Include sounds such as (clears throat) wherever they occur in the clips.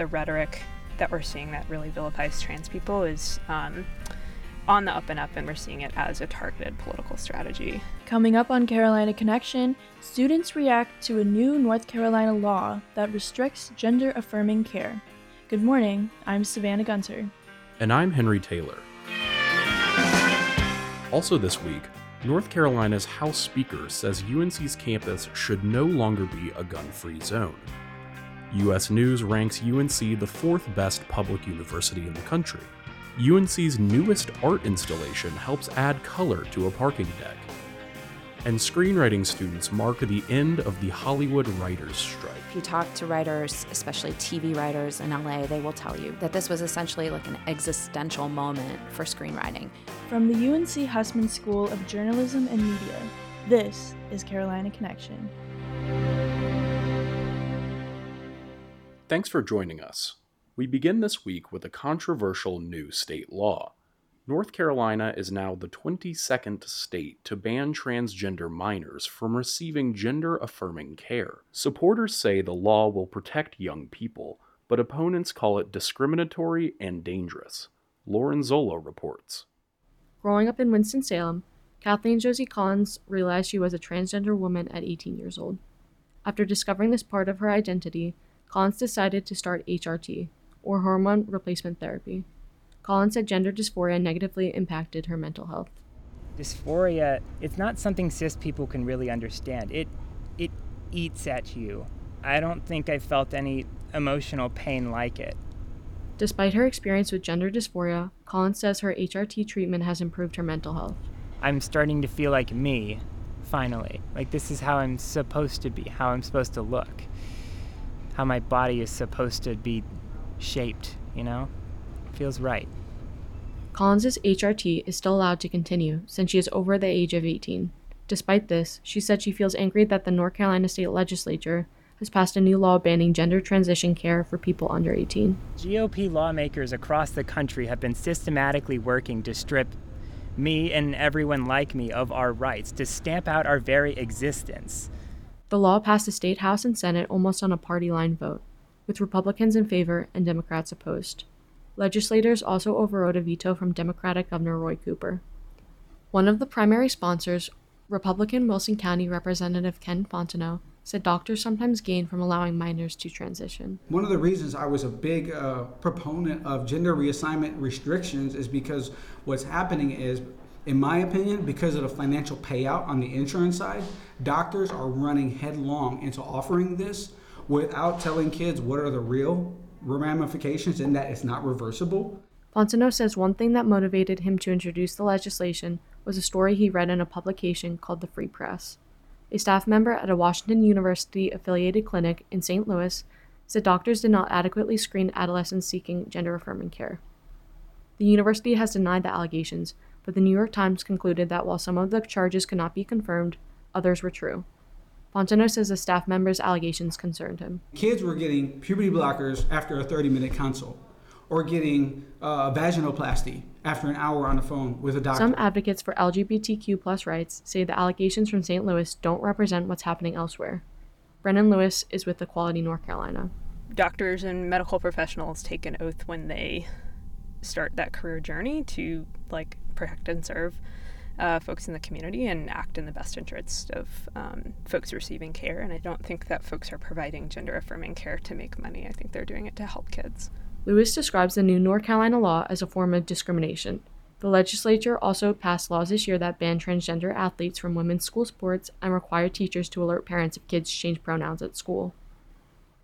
the rhetoric that we're seeing that really vilifies trans people is um, on the up and up, and we're seeing it as a targeted political strategy. Coming up on Carolina Connection, students react to a new North Carolina law that restricts gender affirming care. Good morning, I'm Savannah Gunter. And I'm Henry Taylor. Also, this week, North Carolina's House Speaker says UNC's campus should no longer be a gun free zone. US News ranks UNC the fourth best public university in the country. UNC's newest art installation helps add color to a parking deck. And screenwriting students mark the end of the Hollywood writers' strike. If you talk to writers, especially TV writers in LA, they will tell you that this was essentially like an existential moment for screenwriting. From the UNC Hussman School of Journalism and Media, this is Carolina Connection. Thanks for joining us. We begin this week with a controversial new state law. North Carolina is now the 22nd state to ban transgender minors from receiving gender affirming care. Supporters say the law will protect young people, but opponents call it discriminatory and dangerous. Lauren Zola reports. Growing up in Winston-Salem, Kathleen Josie Collins realized she was a transgender woman at 18 years old. After discovering this part of her identity, Collins decided to start HRT, or hormone replacement therapy. Collins said gender dysphoria negatively impacted her mental health. Dysphoria, it's not something cis people can really understand. It it eats at you. I don't think I felt any emotional pain like it. Despite her experience with gender dysphoria, Collins says her HRT treatment has improved her mental health. I'm starting to feel like me, finally. Like this is how I'm supposed to be, how I'm supposed to look how my body is supposed to be shaped, you know? It feels right. Collins's HRT is still allowed to continue since she is over the age of 18. Despite this, she said she feels angry that the North Carolina State Legislature has passed a new law banning gender transition care for people under 18. GOP lawmakers across the country have been systematically working to strip me and everyone like me of our rights, to stamp out our very existence. The law passed the state House and Senate almost on a party line vote, with Republicans in favor and Democrats opposed. Legislators also overrode a veto from Democratic Governor Roy Cooper. One of the primary sponsors, Republican Wilson County Representative Ken Fontenot, said doctors sometimes gain from allowing minors to transition. One of the reasons I was a big uh, proponent of gender reassignment restrictions is because what's happening is in my opinion, because of the financial payout on the insurance side, doctors are running headlong into offering this without telling kids what are the real ramifications and that it's not reversible. Fontenot says one thing that motivated him to introduce the legislation was a story he read in a publication called The Free Press. A staff member at a Washington University affiliated clinic in St. Louis said doctors did not adequately screen adolescents seeking gender affirming care. The university has denied the allegations, but the New York Times concluded that while some of the charges could not be confirmed, others were true. Fontenot says the staff member's allegations concerned him. Kids were getting puberty blockers after a 30 minute consult or getting uh, vaginoplasty after an hour on the phone with a doctor. Some advocates for LGBTQ plus rights say the allegations from St. Louis don't represent what's happening elsewhere. Brennan Lewis is with Equality North Carolina. Doctors and medical professionals take an oath when they start that career journey to like protect and serve uh, folks in the community and act in the best interest of um, folks receiving care. And I don't think that folks are providing gender affirming care to make money. I think they're doing it to help kids. Lewis describes the new North Carolina law as a form of discrimination. The legislature also passed laws this year that ban transgender athletes from women's school sports and require teachers to alert parents if kids change pronouns at school.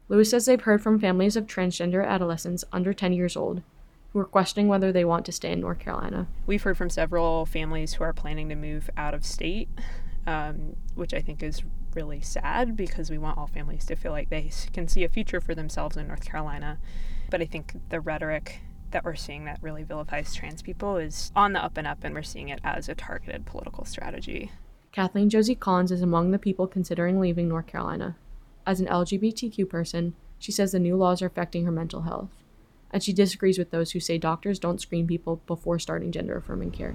Lewis says they've heard from families of transgender adolescents under 10 years old who are questioning whether they want to stay in North Carolina. We've heard from several families who are planning to move out of state, um, which I think is really sad because we want all families to feel like they can see a future for themselves in North Carolina. But I think the rhetoric that we're seeing that really vilifies trans people is on the up and up, and we're seeing it as a targeted political strategy. Kathleen Josie Collins is among the people considering leaving North Carolina. As an LGBTQ person, she says the new laws are affecting her mental health and she disagrees with those who say doctors don't screen people before starting gender affirming care.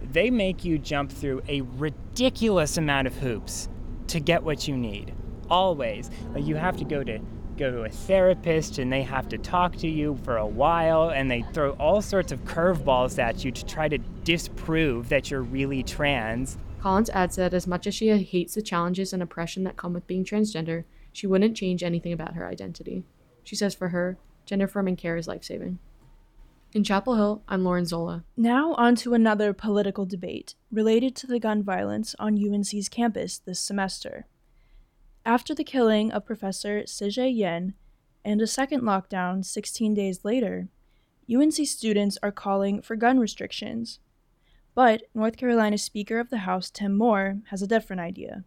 They make you jump through a ridiculous amount of hoops to get what you need. Always. Like you have to go to go to a therapist and they have to talk to you for a while and they throw all sorts of curveballs at you to try to disprove that you're really trans. Collins adds that as much as she hates the challenges and oppression that come with being transgender, she wouldn't change anything about her identity. She says for her, gender affirming care is life saving. In Chapel Hill, I'm Lauren Zola. Now, on to another political debate related to the gun violence on UNC's campus this semester. After the killing of Professor Zijie Yan and a second lockdown 16 days later, UNC students are calling for gun restrictions. But North Carolina Speaker of the House Tim Moore has a different idea.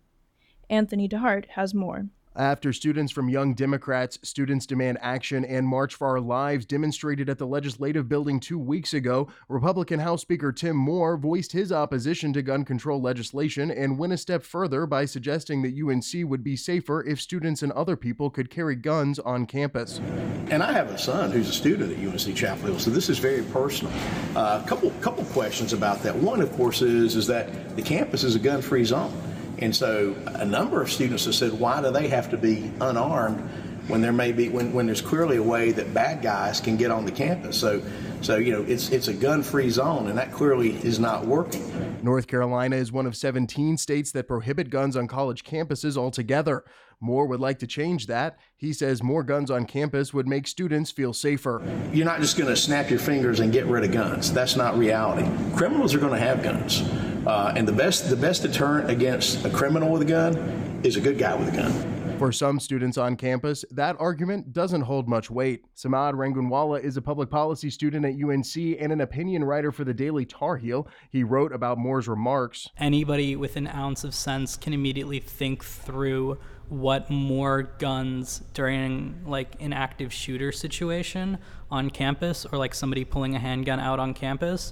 Anthony DeHart has more. After students from Young Democrats, Students Demand Action, and March for Our Lives demonstrated at the legislative building two weeks ago, Republican House Speaker Tim Moore voiced his opposition to gun control legislation and went a step further by suggesting that UNC would be safer if students and other people could carry guns on campus. And I have a son who's a student at UNC Chapel Hill, so this is very personal. A uh, couple couple questions about that. One, of course, is is that the campus is a gun-free zone. And so a number of students have said, why do they have to be unarmed when there may be when, when there's clearly a way that bad guys can get on the campus? So so you know it's it's a gun-free zone, and that clearly is not working. North Carolina is one of 17 states that prohibit guns on college campuses altogether. Moore would like to change that. He says more guns on campus would make students feel safer. You're not just going to snap your fingers and get rid of guns. That's not reality. Criminals are going to have guns. Uh, and the best the best deterrent against a criminal with a gun is a good guy with a gun. For some students on campus, that argument doesn't hold much weight. Samad Rangunwala is a public policy student at UNC and an opinion writer for the Daily Tar Heel. He wrote about Moore's remarks. Anybody with an ounce of sense can immediately think through what more guns during like an active shooter situation on campus or like somebody pulling a handgun out on campus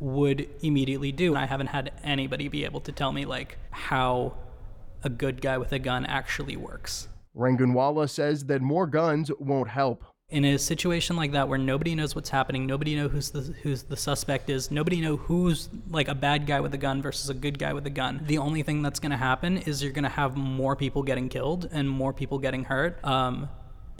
would immediately do. I haven't had anybody be able to tell me like how a good guy with a gun actually works. Rangunwala says that more guns won't help. In a situation like that where nobody knows what's happening, nobody knows who's the who's the suspect is, nobody know who's like a bad guy with a gun versus a good guy with a gun. The only thing that's going to happen is you're going to have more people getting killed and more people getting hurt. Um,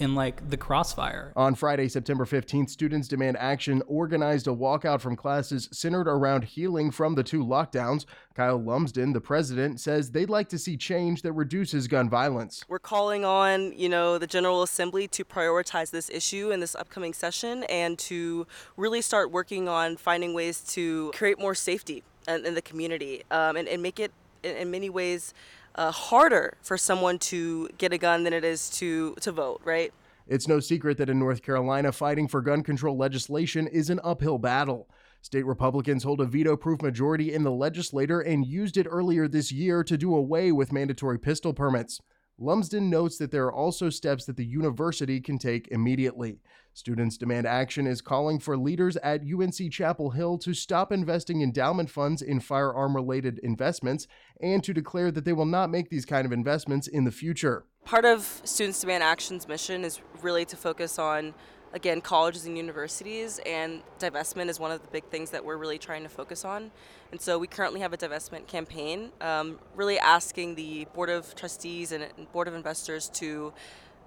in like the crossfire. On Friday, September 15th, Students Demand Action organized a walkout from classes centered around healing from the two lockdowns. Kyle Lumsden, the president, says they'd like to see change that reduces gun violence. We're calling on, you know, the General Assembly to prioritize this issue in this upcoming session and to really start working on finding ways to create more safety in, in the community um, and, and make it in, in many ways uh, harder for someone to get a gun than it is to, to vote, right? It's no secret that in North Carolina, fighting for gun control legislation is an uphill battle. State Republicans hold a veto proof majority in the legislature and used it earlier this year to do away with mandatory pistol permits. Lumsden notes that there are also steps that the university can take immediately. Students Demand Action is calling for leaders at UNC Chapel Hill to stop investing endowment funds in firearm related investments and to declare that they will not make these kind of investments in the future. Part of Students Demand Action's mission is really to focus on again, colleges and universities, and divestment is one of the big things that we're really trying to focus on. And so we currently have a divestment campaign, um, really asking the Board of Trustees and Board of Investors to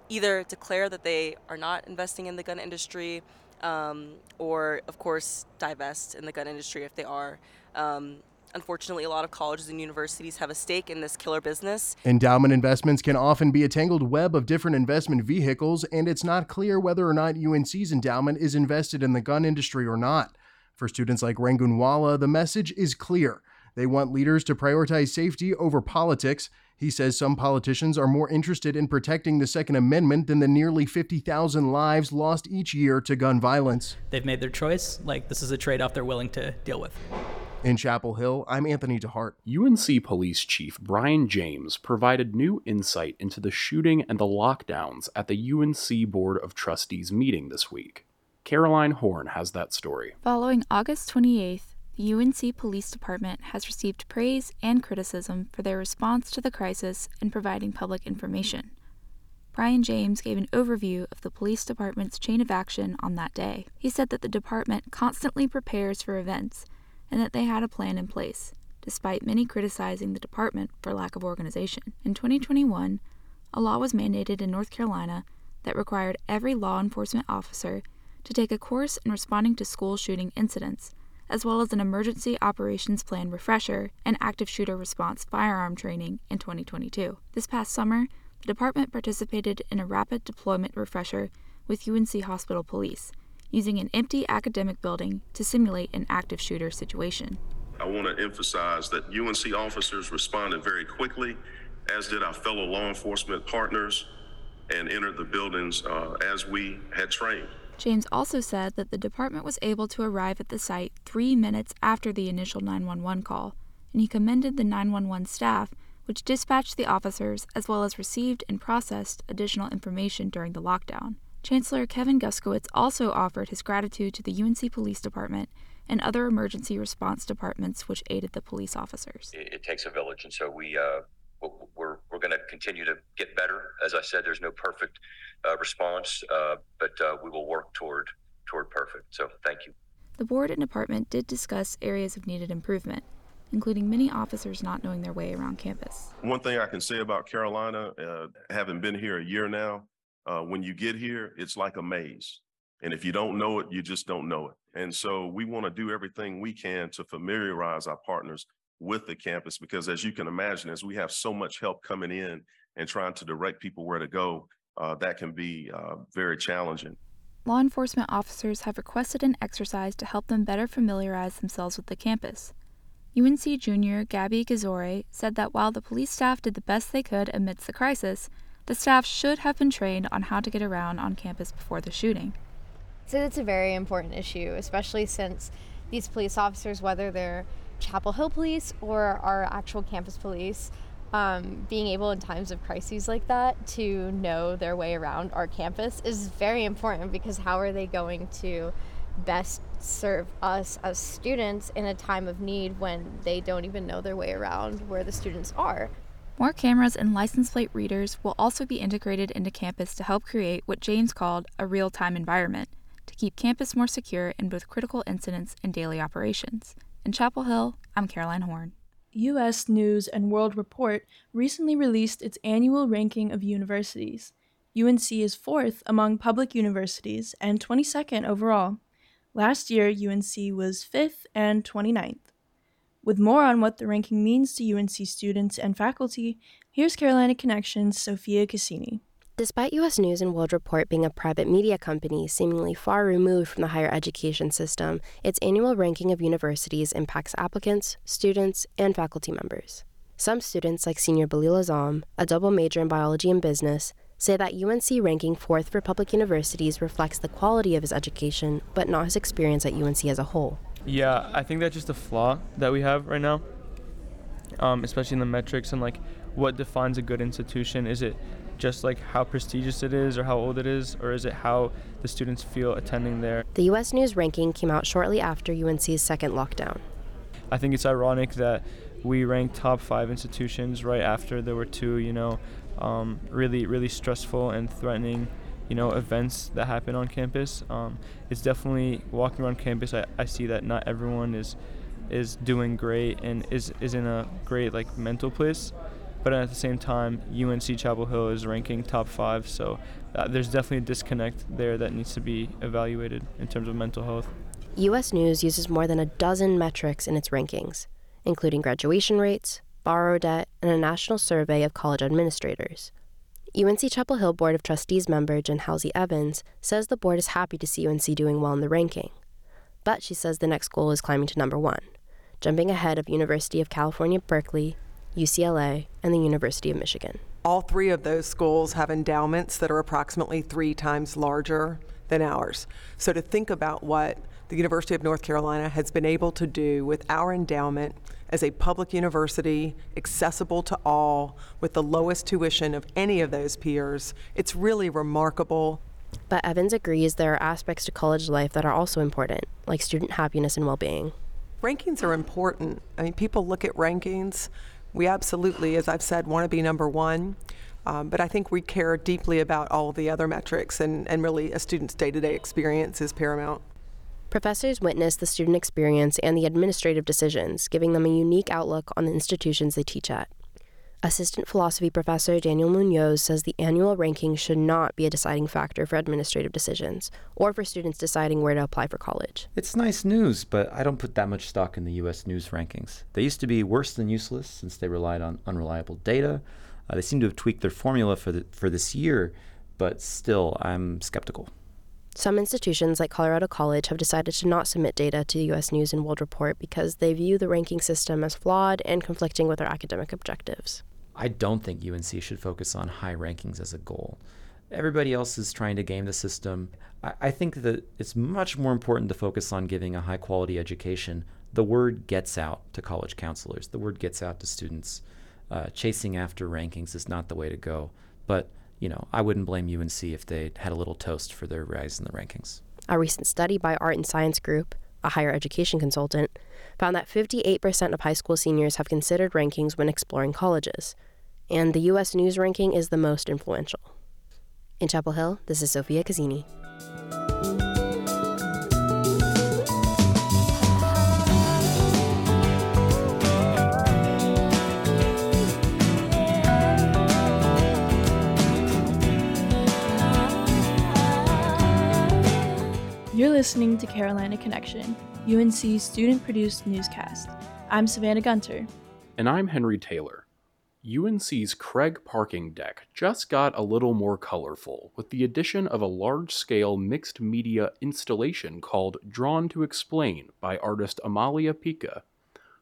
either declare that they are not investing in the gun industry, um, or, of course, divest in the gun industry if they are. Um, Unfortunately, a lot of colleges and universities have a stake in this killer business. Endowment investments can often be a tangled web of different investment vehicles, and it's not clear whether or not UNC's endowment is invested in the gun industry or not. For students like Rangunwala, the message is clear. They want leaders to prioritize safety over politics. He says some politicians are more interested in protecting the Second Amendment than the nearly 50,000 lives lost each year to gun violence. They've made their choice. Like, this is a trade off they're willing to deal with. In Chapel Hill, I'm Anthony DeHart. UNC Police Chief Brian James provided new insight into the shooting and the lockdowns at the UNC Board of Trustees meeting this week. Caroline Horn has that story. Following August 28th, the UNC Police Department has received praise and criticism for their response to the crisis and providing public information. Brian James gave an overview of the police department's chain of action on that day. He said that the department constantly prepares for events and that they had a plan in place, despite many criticizing the department for lack of organization. In 2021, a law was mandated in North Carolina that required every law enforcement officer to take a course in responding to school shooting incidents, as well as an emergency operations plan refresher and active shooter response firearm training in 2022. This past summer, the department participated in a rapid deployment refresher with UNC Hospital Police, using an empty academic building to simulate an active shooter situation. I want to emphasize that UNC officers responded very quickly, as did our fellow law enforcement partners, and entered the buildings uh, as we had trained. James also said that the department was able to arrive at the site three minutes after the initial 911 call, and he commended the 911 staff, which dispatched the officers as well as received and processed additional information during the lockdown. Chancellor Kevin Guskiewicz also offered his gratitude to the UNC Police Department and other emergency response departments which aided the police officers. It, it takes a village, and so we uh, we're we're going to continue to get better. As I said, there's no perfect uh, response, uh, but uh, we will work toward toward perfect. So thank you. The board and department did discuss areas of needed improvement, including many officers not knowing their way around campus. One thing I can say about Carolina, uh, having been here a year now, uh, when you get here, it's like a maze. And if you don't know it, you just don't know it. And so we want to do everything we can to familiarize our partners with the campus because as you can imagine, as we have so much help coming in and trying to direct people where to go, uh, that can be uh, very challenging. Law enforcement officers have requested an exercise to help them better familiarize themselves with the campus. UNC junior Gabby Gazore said that while the police staff did the best they could amidst the crisis, the staff should have been trained on how to get around on campus before the shooting. So it's a very important issue, especially since these police officers, whether they're Chapel Hill police or our actual campus police, um, being able in times of crises like that to know their way around our campus is very important because how are they going to best serve us as students in a time of need when they don't even know their way around where the students are? More cameras and license plate readers will also be integrated into campus to help create what James called a real time environment to keep campus more secure in both critical incidents and daily operations. In Chapel Hill, I'm Caroline Horn. U.S. News and World Report recently released its annual ranking of universities. UNC is fourth among public universities and 22nd overall. Last year, UNC was fifth and 29th. With more on what the ranking means to UNC students and faculty, here's Carolina Connections' Sophia Cassini. Despite U.S. News and World Report being a private media company seemingly far removed from the higher education system, its annual ranking of universities impacts applicants, students, and faculty members. Some students, like senior Balil Azam, a double major in biology and business, say that UNC ranking fourth for public universities reflects the quality of his education, but not his experience at UNC as a whole. Yeah, I think that's just a flaw that we have right now, um, especially in the metrics and like what defines a good institution. Is it just like how prestigious it is or how old it is, or is it how the students feel attending there? The U.S. News ranking came out shortly after UNC's second lockdown. I think it's ironic that we ranked top five institutions right after there were two, you know, um, really, really stressful and threatening you know events that happen on campus. Um, it's definitely walking around campus. I, I see that not everyone is is doing great and is is in a great like mental place, but at the same time, UNC Chapel Hill is ranking top five. So uh, there's definitely a disconnect there that needs to be evaluated in terms of mental health. U.S. News uses more than a dozen metrics in its rankings, including graduation rates, borrow debt, and a national survey of college administrators. UNC Chapel Hill Board of Trustees member Jen Halsey Evans says the board is happy to see UNC doing well in the ranking. But she says the next goal is climbing to number one, jumping ahead of University of California, Berkeley, UCLA, and the University of Michigan. All three of those schools have endowments that are approximately three times larger than ours. So to think about what the University of North Carolina has been able to do with our endowment as a public university, accessible to all, with the lowest tuition of any of those peers. It's really remarkable. But Evans agrees there are aspects to college life that are also important, like student happiness and well being. Rankings are important. I mean, people look at rankings. We absolutely, as I've said, want to be number one. Um, but I think we care deeply about all the other metrics, and, and really a student's day to day experience is paramount. Professors witness the student experience and the administrative decisions, giving them a unique outlook on the institutions they teach at. Assistant philosophy professor Daniel Munoz says the annual ranking should not be a deciding factor for administrative decisions or for students deciding where to apply for college. It's nice news, but I don't put that much stock in the U.S. news rankings. They used to be worse than useless since they relied on unreliable data. Uh, they seem to have tweaked their formula for, the, for this year, but still, I'm skeptical. Some institutions, like Colorado College, have decided to not submit data to the U.S. News and World Report because they view the ranking system as flawed and conflicting with their academic objectives. I don't think UNC should focus on high rankings as a goal. Everybody else is trying to game the system. I, think that it's much more important to focus on giving a high quality education. The word gets out to college counselors, the word gets out to students. Uh, chasing after rankings is not the way to go. But, you know, I wouldn't blame UNC if they had a little toast for their rise in the rankings. A recent study by Art and Science Group, a higher education consultant, found that 58% of high school seniors have considered rankings when exploring colleges, and the U.S. News ranking is the most influential. In Chapel Hill, this is Sophia Casini. You're listening to Carolina Connection, UNC's student produced newscast. I'm Savannah Gunter. And I'm Henry Taylor. UNC's Craig parking deck just got a little more colorful with the addition of a large scale mixed media installation called Drawn to Explain by artist Amalia Pica.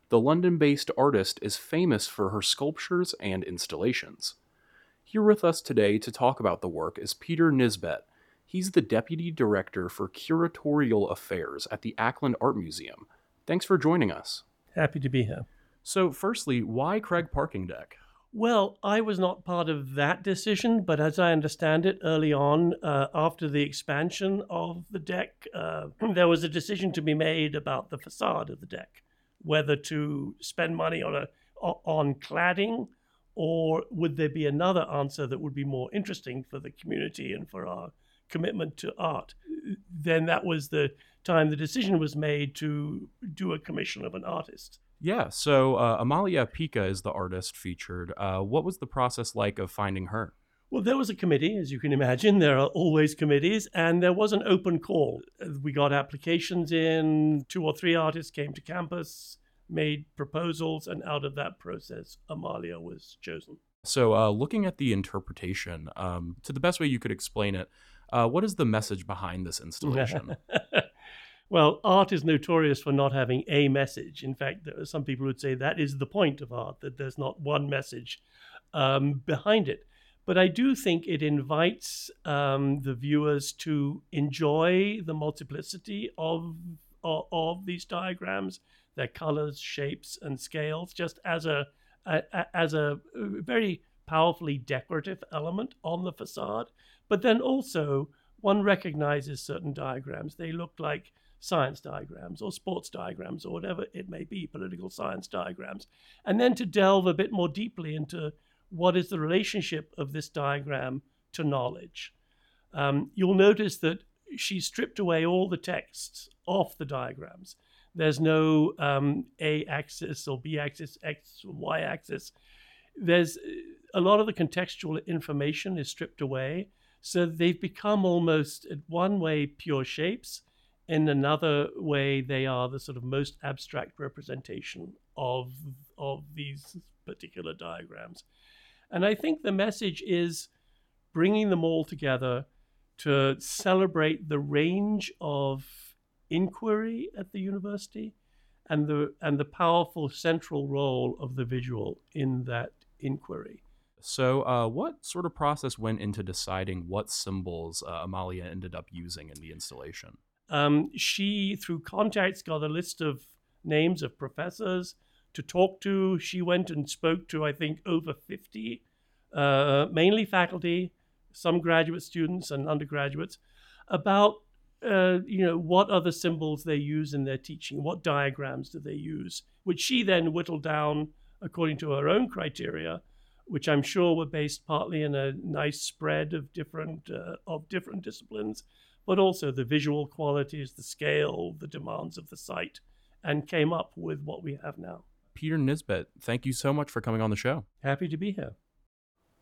The London based artist is famous for her sculptures and installations. Here with us today to talk about the work is Peter Nisbet. He's the Deputy Director for Curatorial Affairs at the Ackland Art Museum. Thanks for joining us. Happy to be here. So, firstly, why Craig Parking Deck? Well, I was not part of that decision, but as I understand it, early on, uh, after the expansion of the deck, uh, (clears throat) there was a decision to be made about the facade of the deck, whether to spend money on a on cladding, or would there be another answer that would be more interesting for the community and for our commitment to art? Then that was the time the decision was made to do a commission of an artist. Yeah, so uh, Amalia Pica is the artist featured. Uh, what was the process like of finding her? Well, there was a committee, as you can imagine. There are always committees, and there was an open call. We got applications in, two or three artists came to campus, made proposals, and out of that process, Amalia was chosen. So, uh, looking at the interpretation, um, to the best way you could explain it, uh, what is the message behind this installation? (laughs) Well, art is notorious for not having a message. In fact, there are some people would say that is the point of art, that there's not one message um, behind it. But I do think it invites um, the viewers to enjoy the multiplicity of, of, of these diagrams, their colors, shapes, and scales, just as a, a, a as a very powerfully decorative element on the facade. But then also, one recognizes certain diagrams. They look like science diagrams or sports diagrams or whatever it may be, political science diagrams. And then to delve a bit more deeply into what is the relationship of this diagram to knowledge. Um, you'll notice that she stripped away all the texts off the diagrams. There's no um, A axis or B axis, X or Y axis. There's a lot of the contextual information is stripped away. So they've become almost, in one way, pure shapes, in another way, they are the sort of most abstract representation of, of these particular diagrams. And I think the message is bringing them all together to celebrate the range of inquiry at the university and the, and the powerful central role of the visual in that inquiry. So, uh, what sort of process went into deciding what symbols uh, Amalia ended up using in the installation? Um, she, through contacts, got a list of names of professors to talk to. She went and spoke to, I think, over 50, uh, mainly faculty, some graduate students and undergraduates, about uh, you know what other symbols they use in their teaching, what diagrams do they use, which she then whittled down according to her own criteria, which I'm sure were based partly in a nice spread of different uh, of different disciplines but also the visual qualities, the scale, the demands of the site, and came up with what we have now. Peter Nisbet, thank you so much for coming on the show. Happy to be here.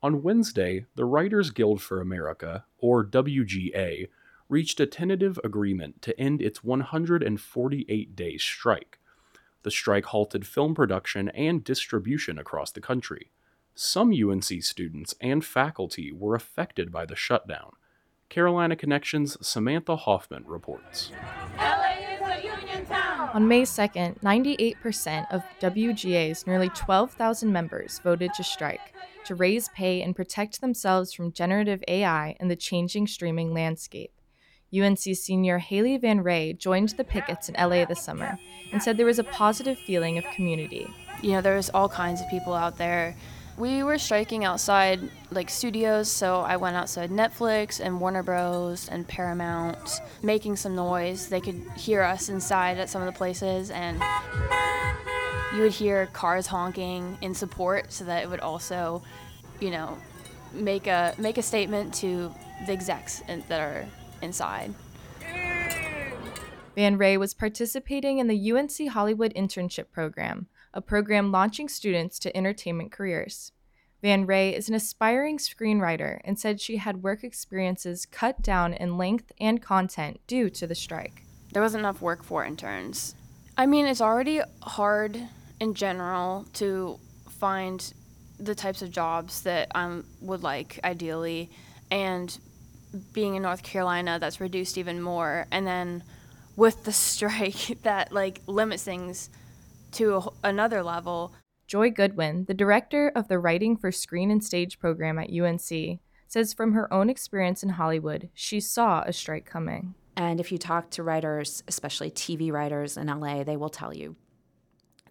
On Wednesday, the Writers Guild for America, or WGA, reached a tentative agreement to end its 148 day strike. The strike halted film production and distribution across the country. Some UNC students and faculty were affected by the shutdown. Carolina Connections' Samantha Hoffman reports. On May 2nd, 98% of WGA's nearly 12,000 members voted to strike to raise pay and protect themselves from generative AI and the changing streaming landscape. UNC senior Haley Van Ray joined the pickets in LA this summer and said there was a positive feeling of community. You know, there's all kinds of people out there we were striking outside like studios, so I went outside Netflix and Warner Bros. and Paramount, making some noise. They could hear us inside at some of the places, and you would hear cars honking in support, so that it would also, you know, make a make a statement to the execs in, that are inside. Van Ray was participating in the UNC Hollywood Internship Program, a program launching students to entertainment careers. Van Ray is an aspiring screenwriter and said she had work experiences cut down in length and content due to the strike. There wasn't enough work for interns. I mean, it's already hard in general to find the types of jobs that I would like ideally, and being in North Carolina, that's reduced even more. And then with the (laughs) strike, that like limits things to a, another level. Joy Goodwin, the director of the Writing for Screen and Stage program at UNC, says from her own experience in Hollywood, she saw a strike coming. And if you talk to writers, especially TV writers in LA, they will tell you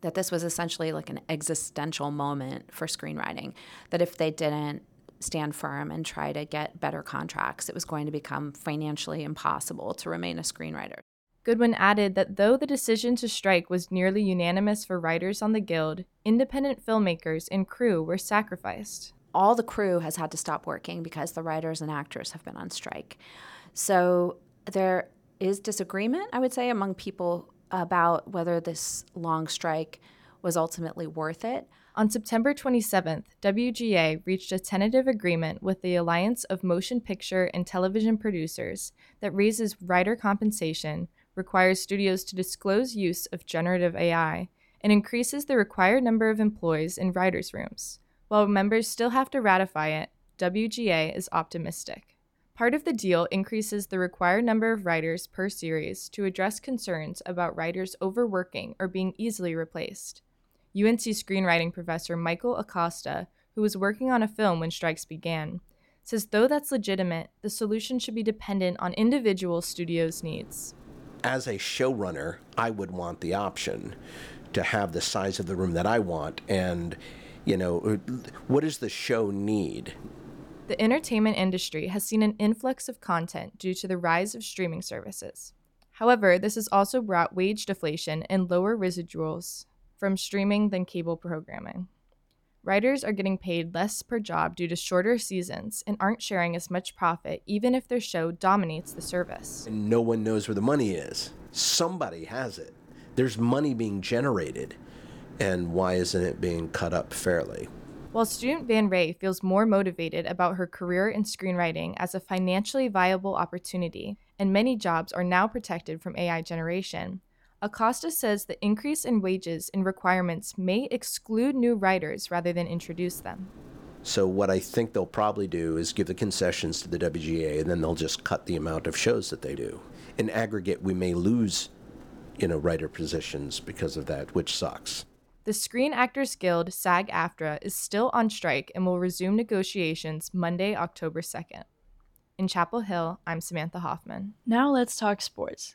that this was essentially like an existential moment for screenwriting. That if they didn't stand firm and try to get better contracts, it was going to become financially impossible to remain a screenwriter. Goodwin added that though the decision to strike was nearly unanimous for writers on the Guild, independent filmmakers and crew were sacrificed. All the crew has had to stop working because the writers and actors have been on strike. So there is disagreement, I would say, among people about whether this long strike was ultimately worth it. On September 27th, WGA reached a tentative agreement with the Alliance of Motion Picture and Television Producers that raises writer compensation requires studios to disclose use of generative AI and increases the required number of employees in writers' rooms. While members still have to ratify it, WGA is optimistic. Part of the deal increases the required number of writers per series to address concerns about writers overworking or being easily replaced. UNC screenwriting professor Michael Acosta, who was working on a film when strikes began, says though that's legitimate, the solution should be dependent on individual studios' needs as a showrunner, I would want the option to have the size of the room that I want. And, you know, what does the show need? The entertainment industry has seen an influx of content due to the rise of streaming services. However, this has also brought wage deflation and lower residuals from streaming than cable programming. Writers are getting paid less per job due to shorter seasons and aren't sharing as much profit, even if their show dominates the service. And no one knows where the money is. Somebody has it. There's money being generated. And why isn't it being cut up fairly? While student Van Ray feels more motivated about her career in screenwriting as a financially viable opportunity, and many jobs are now protected from AI generation, Acosta says the increase in wages and requirements may exclude new writers rather than introduce them. So what I think they'll probably do is give the concessions to the WGA and then they'll just cut the amount of shows that they do. In aggregate, we may lose, you know, writer positions because of that, which sucks. The Screen Actors Guild, SAG-AFTRA, is still on strike and will resume negotiations Monday, October 2nd. In Chapel Hill, I'm Samantha Hoffman. Now let's talk sports.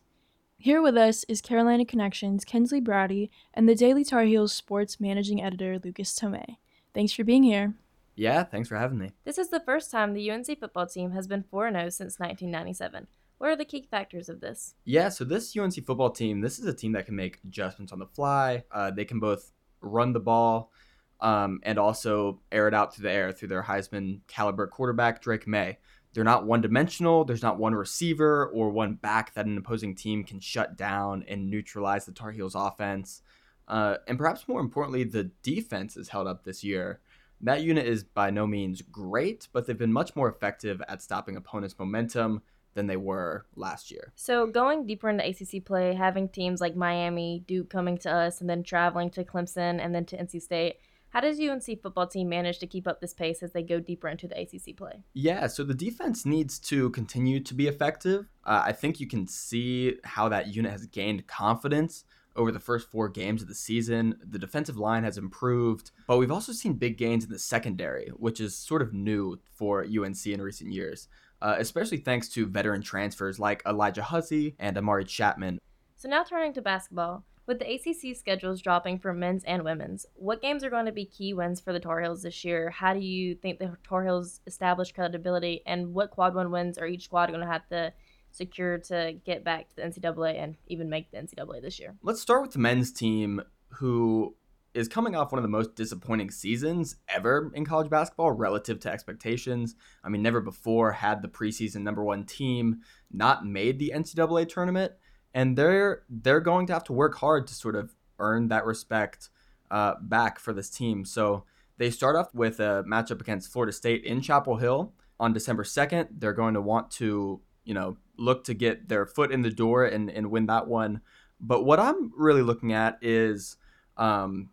Here with us is Carolina Connections Kensley Browdy and the Daily Tar Heels sports managing editor Lucas Tomei. Thanks for being here. Yeah, thanks for having me. This is the first time the UNC football team has been 4 0 since 1997. What are the key factors of this? Yeah, so this UNC football team, this is a team that can make adjustments on the fly. Uh, they can both run the ball um, and also air it out through the air through their Heisman caliber quarterback, Drake Maye. They're not one dimensional. There's not one receiver or one back that an opposing team can shut down and neutralize the Tar Heels offense. Uh, and perhaps more importantly, the defense is held up this year. That unit is by no means great, but they've been much more effective at stopping opponents' momentum than they were last year. So, going deeper into ACC play, having teams like Miami, Duke coming to us, and then traveling to Clemson and then to NC State, how does UNC football team manage to keep up this pace as they go deeper into the ACC play? Yeah, so the defense needs to continue to be effective. Uh, I think you can see how that unit has gained confidence over the first four games of the season. The defensive line has improved, but we've also seen big gains in the secondary, which is sort of new for UNC in recent years, uh, especially thanks to veteran transfers like Alijah Huzzie and Amari Chapman. So now turning to basketball. With the ACC schedules dropping for men's and women's, what games are going to be key wins for the Tar Heels this year? How do you think the Tar Heels establish credibility, and what quad one wins are each squad going to have to secure to get back to the NCAA and even make the NCAA this year? Let's start with the men's team, who is coming off one of the most disappointing seasons ever in college basketball relative to expectations. I mean, never before had the preseason number one team not made the NCAA tournament and they're they're going to have to work hard to sort of earn that respect uh, back for this team. So they start off with a matchup against Florida State in Chapel Hill on December 2nd. They're going to want to, you know, look to get their foot in the door and, and win that one. But what I'm really looking at is um,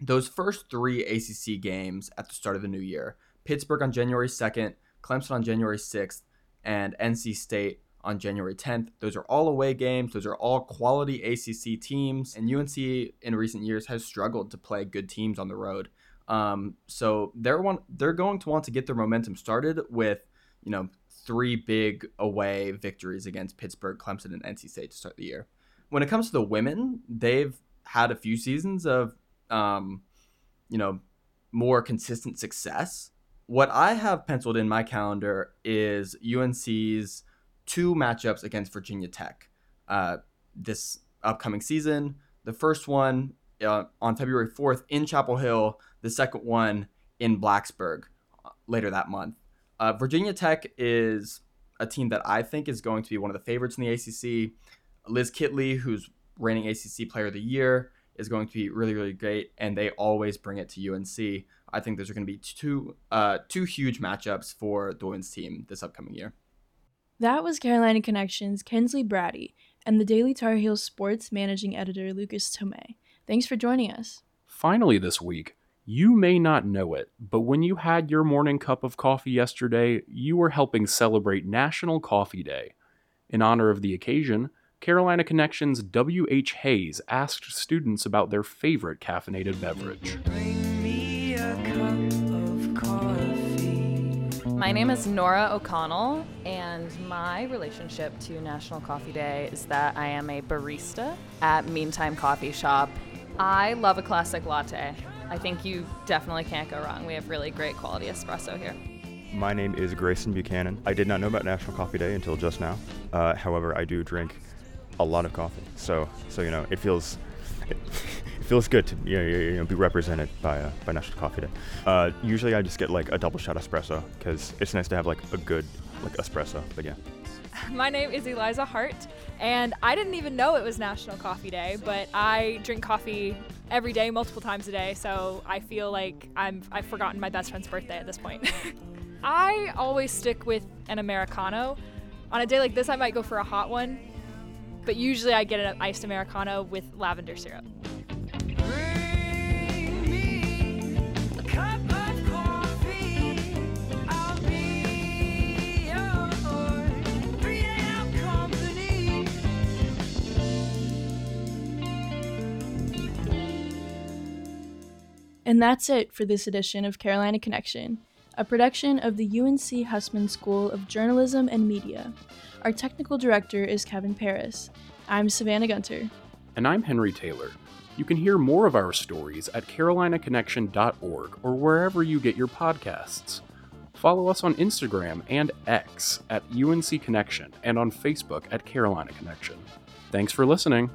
those first three ACC games at the start of the new year Pittsburgh on January 2nd, Clemson on January 6th, and NC State on January 10th. Those are all away games. Those are all quality ACC teams. And UNC in recent years has struggled to play good teams on the road. Um, so they're one they're going to want to get their momentum started with, you know, three big away victories against Pittsburgh, Clemson, and NC State to start the year. When it comes to the women, they've had a few seasons of, um, you know, more consistent success. What I have penciled in my calendar is UNC's two matchups against Virginia Tech uh, this upcoming season. The first one uh, on February 4th in Chapel Hill, the second one in Blacksburg uh, later that month. Uh, Virginia Tech is a team that I think is going to be one of the favorites in the ACC. Liz Kitley, who's reigning ACC Player of the Year, is going to be really, really great, and they always bring it to UNC. I think those are going to be two uh, two huge matchups for the women's team this upcoming year. That was Carolina Connections' Kensley Brady and the Daily Tar Heels sports managing editor Lucas Tomei. Thanks for joining us. Finally, this week, you may not know it, but when you had your morning cup of coffee yesterday, you were helping celebrate National Coffee Day. In honor of the occasion, Carolina Connections W.H. Hayes asked students about their favorite caffeinated beverage. My name is Nora O'Connell, and my relationship to National Coffee Day is that I am a barista at Meantime Coffee Shop. I love a classic latte. I think you definitely can't go wrong. We have really great quality espresso here. My name is Grayson Buchanan. I did not know about National Coffee Day until just now. Uh, however, I do drink a lot of coffee, so so you know it feels it feels good to you know, you know, be represented by uh, by National Coffee Day. Uh, usually, I just get like a double shot espresso because it's nice to have like a good like espresso. But yeah. (laughs) My name is Eliza Hart, and I didn't even know it was National Coffee Day, but I drink coffee every day, multiple times a day, so I feel like I'm I've forgotten my best friend's birthday at this point. (laughs) I always stick with an americano. On a day like this, I might go for a hot one, but usually I get an iced americano with lavender syrup. And that's it for this edition of Carolina Connection, a production of the UNC Hussman School of Journalism and Media. Our technical director is Kevin Paris. I'm Savannah Gunter. And I'm Henry Taylor. You can hear more of our stories at carolinaconnection.org or wherever you get your podcasts. Follow us on Instagram and X at UNC Connection and on Facebook at Carolina Connection. Thanks for listening.